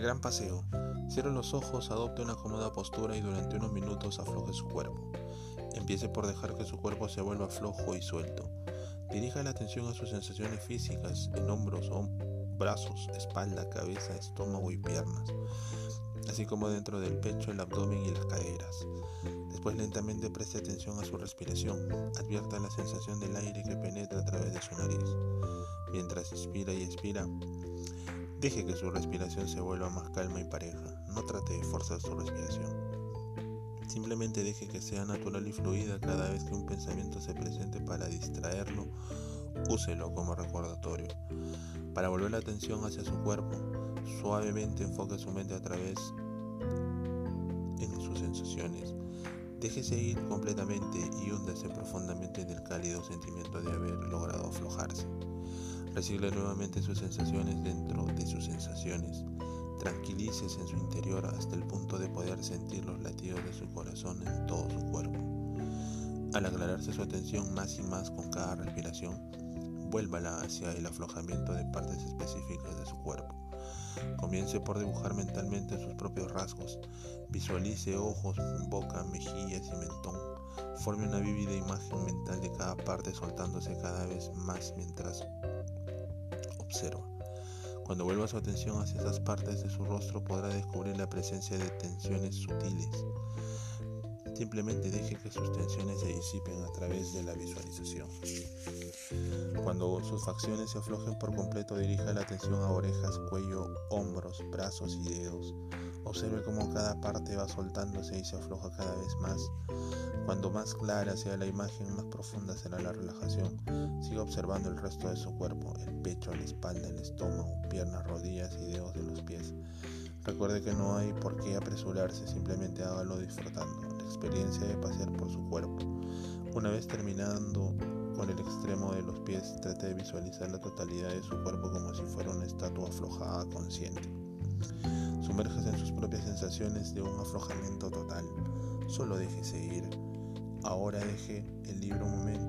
gran paseo. Cierre los ojos, adopte una cómoda postura y durante unos minutos afloje su cuerpo. Empiece por dejar que su cuerpo se vuelva flojo y suelto. Dirija la atención a sus sensaciones físicas en hombros, brazos, espalda, cabeza, estómago y piernas, así como dentro del pecho, el abdomen y las caderas. Después lentamente preste atención a su respiración. Advierta la sensación del aire que penetra a través de su nariz. Mientras inspira y expira, deje que su respiración se vuelva más calma y pareja. No trate de forzar su respiración. Simplemente deje que sea natural y fluida cada vez que un pensamiento se presente para distraerlo, úselo como recordatorio. Para volver la atención hacia su cuerpo, suavemente enfoque su mente a través en sus sensaciones. Déjese ir completamente y húndase profundamente en el cálido sentimiento de haber logrado aflojarse. Recibe nuevamente sus sensaciones dentro Tranquilícese en su interior hasta el punto de poder sentir los latidos de su corazón en todo su cuerpo. Al aclararse su atención más y más con cada respiración, vuélvala hacia el aflojamiento de partes específicas de su cuerpo. Comience por dibujar mentalmente sus propios rasgos. Visualice ojos, boca, mejillas y mentón. Forme una vívida imagen mental de cada parte soltándose cada vez más mientras observa. Cuando vuelva su atención hacia esas partes de su rostro podrá descubrir la presencia de tensiones sutiles. Simplemente deje que sus tensiones se disipen a través de la visualización. Cuando sus facciones se aflojen por completo, dirija la atención a orejas, cuello, hombros, brazos y dedos. Observe cómo cada parte va soltándose y se afloja cada vez más. Cuando más clara sea la imagen, más profunda será la relajación. Siga observando el resto de su cuerpo, el pecho, la espalda, el estómago, y de los pies. Recuerde que no hay por qué apresurarse, simplemente hágalo disfrutando la experiencia de pasear por su cuerpo. Una vez terminando con el extremo de los pies, trate de visualizar la totalidad de su cuerpo como si fuera una estatua aflojada consciente. Sumérjase en sus propias sensaciones de un aflojamiento total. Solo déjese ir. Ahora deje el libro un momento